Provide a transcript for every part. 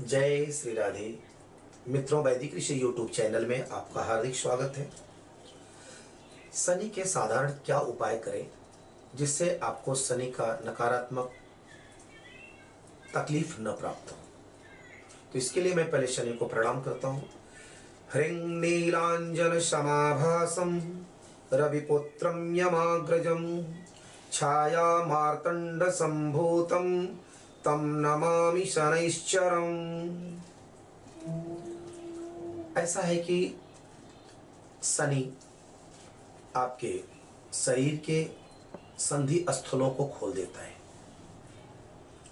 जय श्री राधे। मित्रों, वैदिक ऋषि यूट्यूब चैनल में आपका हार्दिक स्वागत है। शनि के साधारण क्या उपाय करें, जिससे आपको शनि का नकारात्मक तकलीफ़ न प्राप्त हो? तो इसके लिए मैं पहले शनि को प्रणाम करता हूँ। ह्रीं नीलांजन समाभासम रविपुत्रम यमाग्रजम छाया मार्तंड संभूतम तम नमामि शनैश्चरम। ऐसा है कि शनि आपके शरीर के संधि स्थलों को खोल देता है।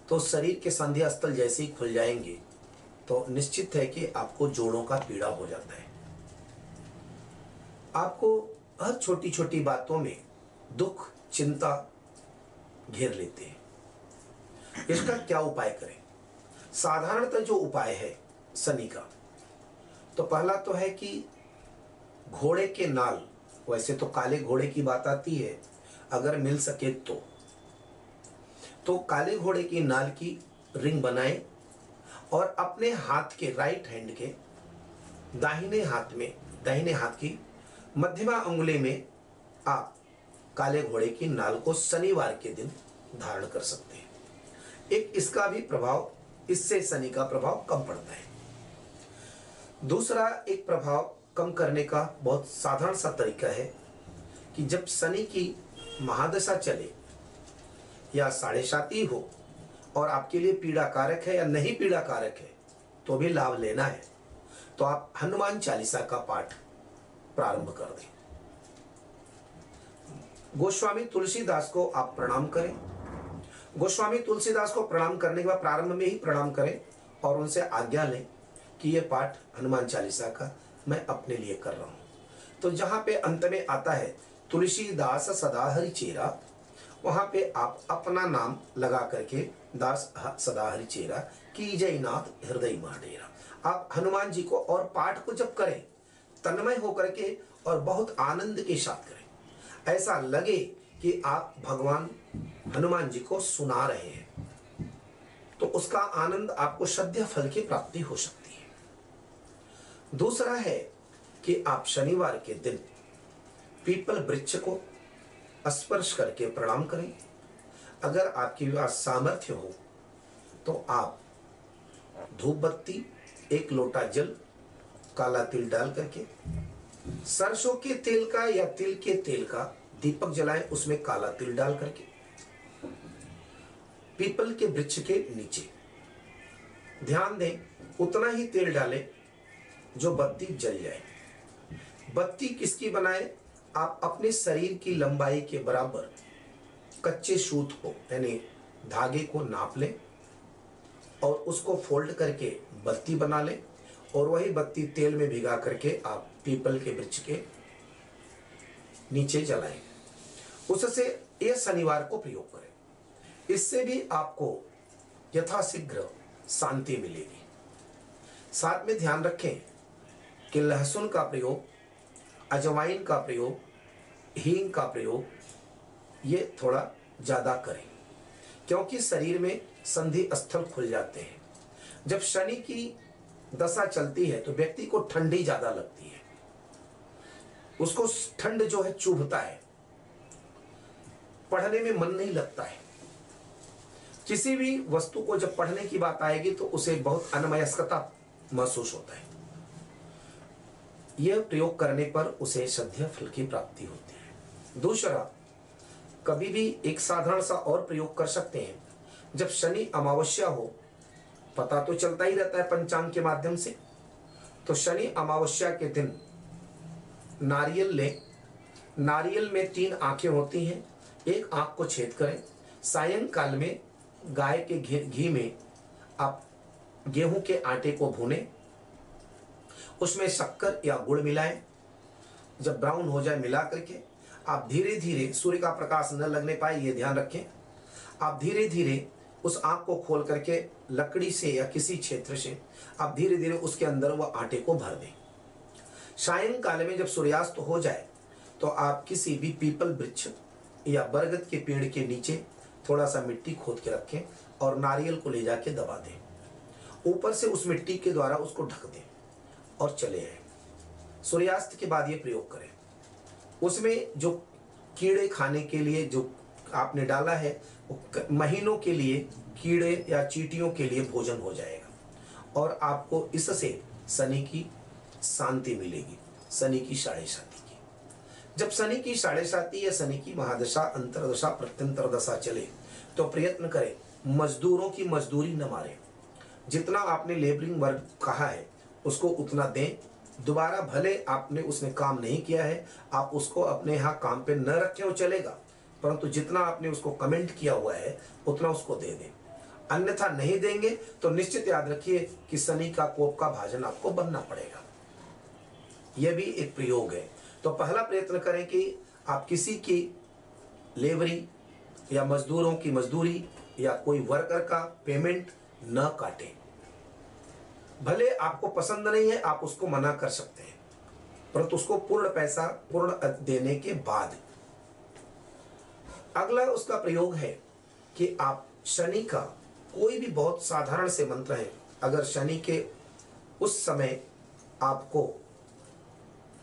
तो शरीर के संधि स्थल जैसे ही खुल जाएँगे तो निश्चित है कि आपको जोड़ों का पीड़ा हो जाता है। आपको हर छोटी छोटी बातों में दुख, चिंता घेर लेते हैं। इसका क्या उपाय करें? साधारणतः जो उपाय है शनि का तो पहला तो है कि घोड़े के नाल, वैसे तो काले घोड़े की बात आती है, अगर मिल सके तो। तो काले घोड़े की नाल की रिंग बनाएँ और अपने हाथ के राइट हैंड के दाहिने हाथ में, दाहिने हाथ की मध्यमा उंगली में आप काले घोड़े की नाल को शनिवार के दिन धारण कर सकते हैं। एक इसका भी प्रभाव, इससे शनि का प्रभाव कम पड़ता है। दूसरा एक प्रभाव कम करने का बहुत साधारण सा तरीका है कि जब शनि की महादशा चले या साढ़े साती हो और आपके लिए पीड़ा कारक है या नहीं पीड़ा कारक है तो भी लाभ लेना है। तो आप हनुमान चालीसा का पाठ प्रारंभ कर दें। गोस्वामी तुलसीदास को आप प्रणाम करें। गोस्वामी तुलसीदास को प्रणाम करने के बाद प्रारंभ में ही प्रणाम करें और उनसे आज्ञा लें कि यह पाठ हनुमान चालीसा का मैं अपने लिए कर रहा हूँ। तो जहाँ पे अंत में आता है, तुलसीदास सदा हरि चेरा, वहाँ पे आप अपना नाम लगा करके दास सदा हरि चेरा, की जय नाथ हृदय महाडेरा। आप हनुमान जी को और पाठ को जब करें, तन्मय होकर के और बहुत आनंद के साथ करें। ऐसा लगे कि आप भगवान हनुमान जी को सुना रहे हैं। तो उसका आनंद आपको श्रद्धा फल की प्राप्ति हो सकती है। दूसरा है कि आप शनिवार के दिन पीपल वृक्ष को स्पर्श करके प्रणाम करें। अगर आपके पास सामर्थ्य हो तो आप धूप बत्ती एक लोटा जल, काला तिल डाल करके सरसों के तेल का या तिल के तेल का दीपक जलाएँ उसमें काला तिल डाल करके। पीपल के वृक्ष के नीचे। ध्यान दें, उतना ही तेल डालें जो बत्ती जल जाए। बत्ती किसकी बनाए? आप अपने शरीर की लंबाई के बराबर कच्चे सूत को, यानी धागे को नाप लें और उसको फोल्ड करके बत्ती बना लें और वही बत्ती तेल में भिगा करके आप पीपल के वृक्ष के नीचे जलाएँ। उससे यह शनिवार को प्रयोग करें। इससे भी आपको यथाशीघ्र शांति मिलेगी। साथ में ध्यान रखें कि लहसुन का प्रयोग, अजवाइन का प्रयोग, हींग का प्रयोग, ये थोड़ा ज़्यादा करें। क्योंकि शरीर में संधि स्थल खुल जाते हैं। जब शनि की दशा चलती है तो व्यक्ति को ठंडी ज़्यादा लगती है। उसको ठंड जो है चुभता है। पढ़ने में मन नहीं लगता है। किसी भी वस्तु को जब पढ़ने की बात आएगी तो उसे बहुत अनमयस्कता महसूस होता है। यह प्रयोग करने पर उसे श्रद्धा फल की प्राप्ति होती है। दूसरा, कभी भी एक साधारण सा और प्रयोग कर सकते हैं। जब शनि अमावस्या हो, पता तो चलता ही रहता है पंचांग के माध्यम से। तो शनि अमावस्या के दिन नारियल लें। नारियल में तीन आँखें होती हैं। एक आँख को छेद करें। सायंकाल में गाय के घी में आप गेहूँ के आटे को भूनें। उसमें शक्कर या गुड़ मिलाएँ। जब ब्राउन हो जाए मिला करके आप धीरे धीरे सूर्य का प्रकाश न लगने पाए, ये ध्यान रखें। आप धीरे धीरे उस आँख को खोल करके लकड़ी से या किसी क्षेत्र से आप धीरे धीरे उसके अंदर वह आटे को भर दें। सायंकाल में जब सूर्यास्त हो जाए तो आप किसी भी पीपल वृक्ष या बरगद के पेड़ के नीचे थोड़ा सा मिट्टी खोद के रखें और नारियल को ले जाके दबा दें। ऊपर से उस मिट्टी के द्वारा उसको ढक दें और चले आए। सूर्यास्त के बाद ये प्रयोग करें। उसमें जो कीड़े खाने के लिए जो आपने डाला है, वो महीनों के लिए कीड़े या चीटियों के लिए भोजन हो जाएगा। और आपको इससे शनि की शांति मिलेगी। शनि की साढ़े साथी की। जब शनि की साढ़े साथी या शनि की महादशा, अंतरदशा, प्रत्यंतर दशा चले तो प्रयत्न करें, मजदूरों की मजदूरी न मारे। जितना आपने लेबरिंग वर्क कहा है, उसको उतना दें। दोबारा भले आपने उसने काम नहीं किया है, आप उसको अपने यहाँ काम पे न रखें वो चलेगा। परंतु जितना आपने उसको कमेंट किया हुआ है, उतना उसको दे दें। अन्यथा नहीं देंगे तो निश्चित याद रखिए कि शनि का कोप का भाजन आपको बनना पड़ेगा। यह भी एक प्रयोग है। तो पहला प्रयत्न करें कि आप किसी की लेबरी या मजदूरों की मजदूरी या कोई वर्कर का पेमेंट न काटें। भले आपको पसंद नहीं है, आप उसको मना कर सकते हैं, परंतु उसको पूर्ण पैसा, पूर्ण देने के बाद। अगला उसका प्रयोग है कि आप शनि का कोई भी बहुत साधारण से मंत्र है, अगर शनि के उस समय आपको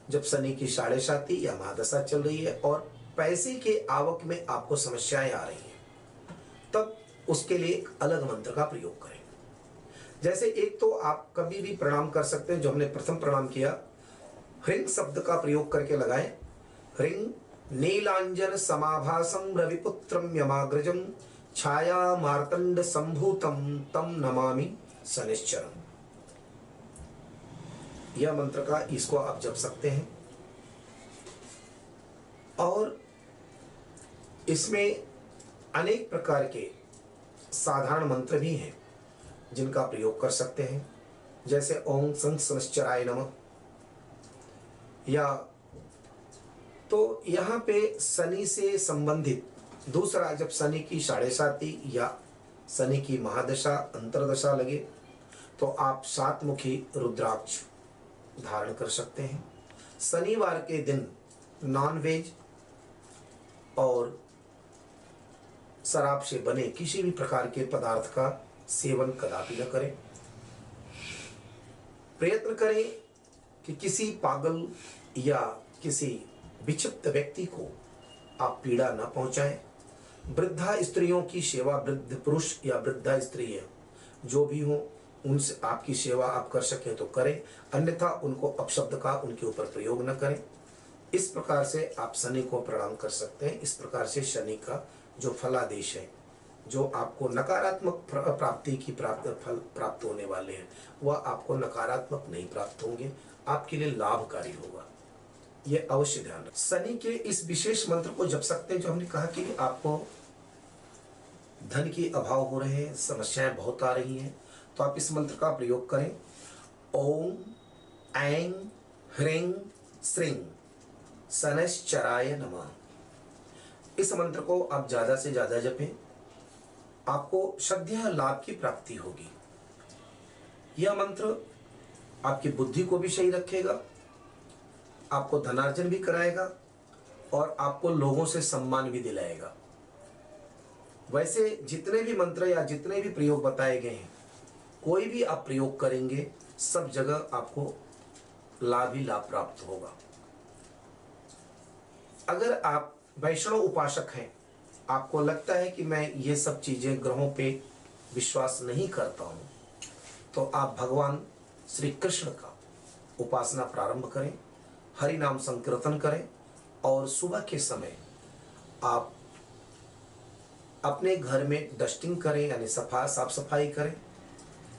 जब शनि की साढ़े साथी या महादशा चल रही है और पैसे के आवक में आपको समस्याएँ आ रही हैं, तब उसके लिए एक अलग मंत्र का प्रयोग करें। जैसे एक तो आप कभी भी प्रणाम कर सकते हैं, जो हमने प्रथम प्रणाम किया, ह्रिंग शब्द का प्रयोग करके लगाएँ। ह्रिंग, नीलांजन समाभासम रविपुत्रम यमाग्रजम छाया मार्तंड संभूतम तम नमामि शनिश्चरम। यह मंत्र का इसको आप जप सकते हैं। और इसमें अनेक प्रकार के साधारण मंत्र भी हैं, जिनका प्रयोग कर सकते हैं। जैसे ओम संग संश्चराय नम। या तो यहाँ पे शनि से संबंधित दूसरा जब शनि की साढ़े साती या शनि की महादशा, अंतरदशा लगे तो आप सातमुखी रुद्राक्ष धारण कर सकते हैं। शनिवार के दिन नॉन वेज और शराब से बने किसी भी प्रकार के पदार्थ का सेवन कदापि न करें। प्रयत्न करें कि किसी पागल या किसी विक्षिप्त व्यक्ति को आप पीड़ा न पहुंचाएँ। वृद्धा स्त्रियों की सेवा वृद्ध पुरुष या वृद्धा स्त्री जो भी हो उनसे आपकी सेवा आप कर सके तो करें, अन्यथा उनको अपशब्द का उनके ऊपर प्रयोग न करें। इस प्रकार से आप शनि को प्रणाम कर सकते हैं। इस प्रकार से शनि का जो फलादेश है, जो आपको नकारात्मक प्राप्ति की प्राप्त फल प्राप्त होने वाले हैं, वह आपको नकारात्मक नहीं प्राप्त होंगे। आपके लिए लाभकारी होगा। ये अवश्य ध्यान रखें। शनि के इस विशेष मंत्र को जप सकते हैं, जो हमने कहा कि आपको धन की अभाव हो रहे हैं, समस्याएँ बहुत आ रही हैं। तो आप इस मंत्र का प्रयोग करें। ओम ऐंग ह्रिंग श्रिंग सनश्चराय नमः। इस मंत्र को आप ज़्यादा से ज़्यादा जपें। आपको श्रद्धा लाभ की प्राप्ति होगी। यह मंत्र आपकी बुद्धि को भी सही रखेगा, आपको धनार्जन भी कराएगा और आपको लोगों से सम्मान भी दिलाएगा। वैसे जितने भी मंत्र या जितने भी प्रयोग बताए गए हैं कोई भी आप प्रयोग करेंगे, सब जगह आपको लाभ ही लाभ प्राप्त होगा। अगर आप वैष्णव उपासक हैं, आपको लगता है कि मैं ये सब चीज़ें ग्रहों पे विश्वास नहीं करता हूँ तो आप भगवान श्री कृष्ण का उपासना प्रारंभ करें, हरि नाम संकीर्तन करें और सुबह के समय आप अपने घर में डस्टिंग करें, यानी सफ़ा, साफ़ सफ़ाई करें।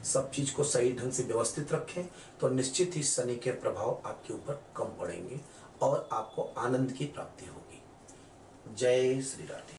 सब चीज़ को सही ढंग से व्यवस्थित रखें तो निश्चित ही शनि के प्रभाव आपके ऊपर कम पड़ेंगे और आपको आनंद की प्राप्ति होगी। जय श्री राधे।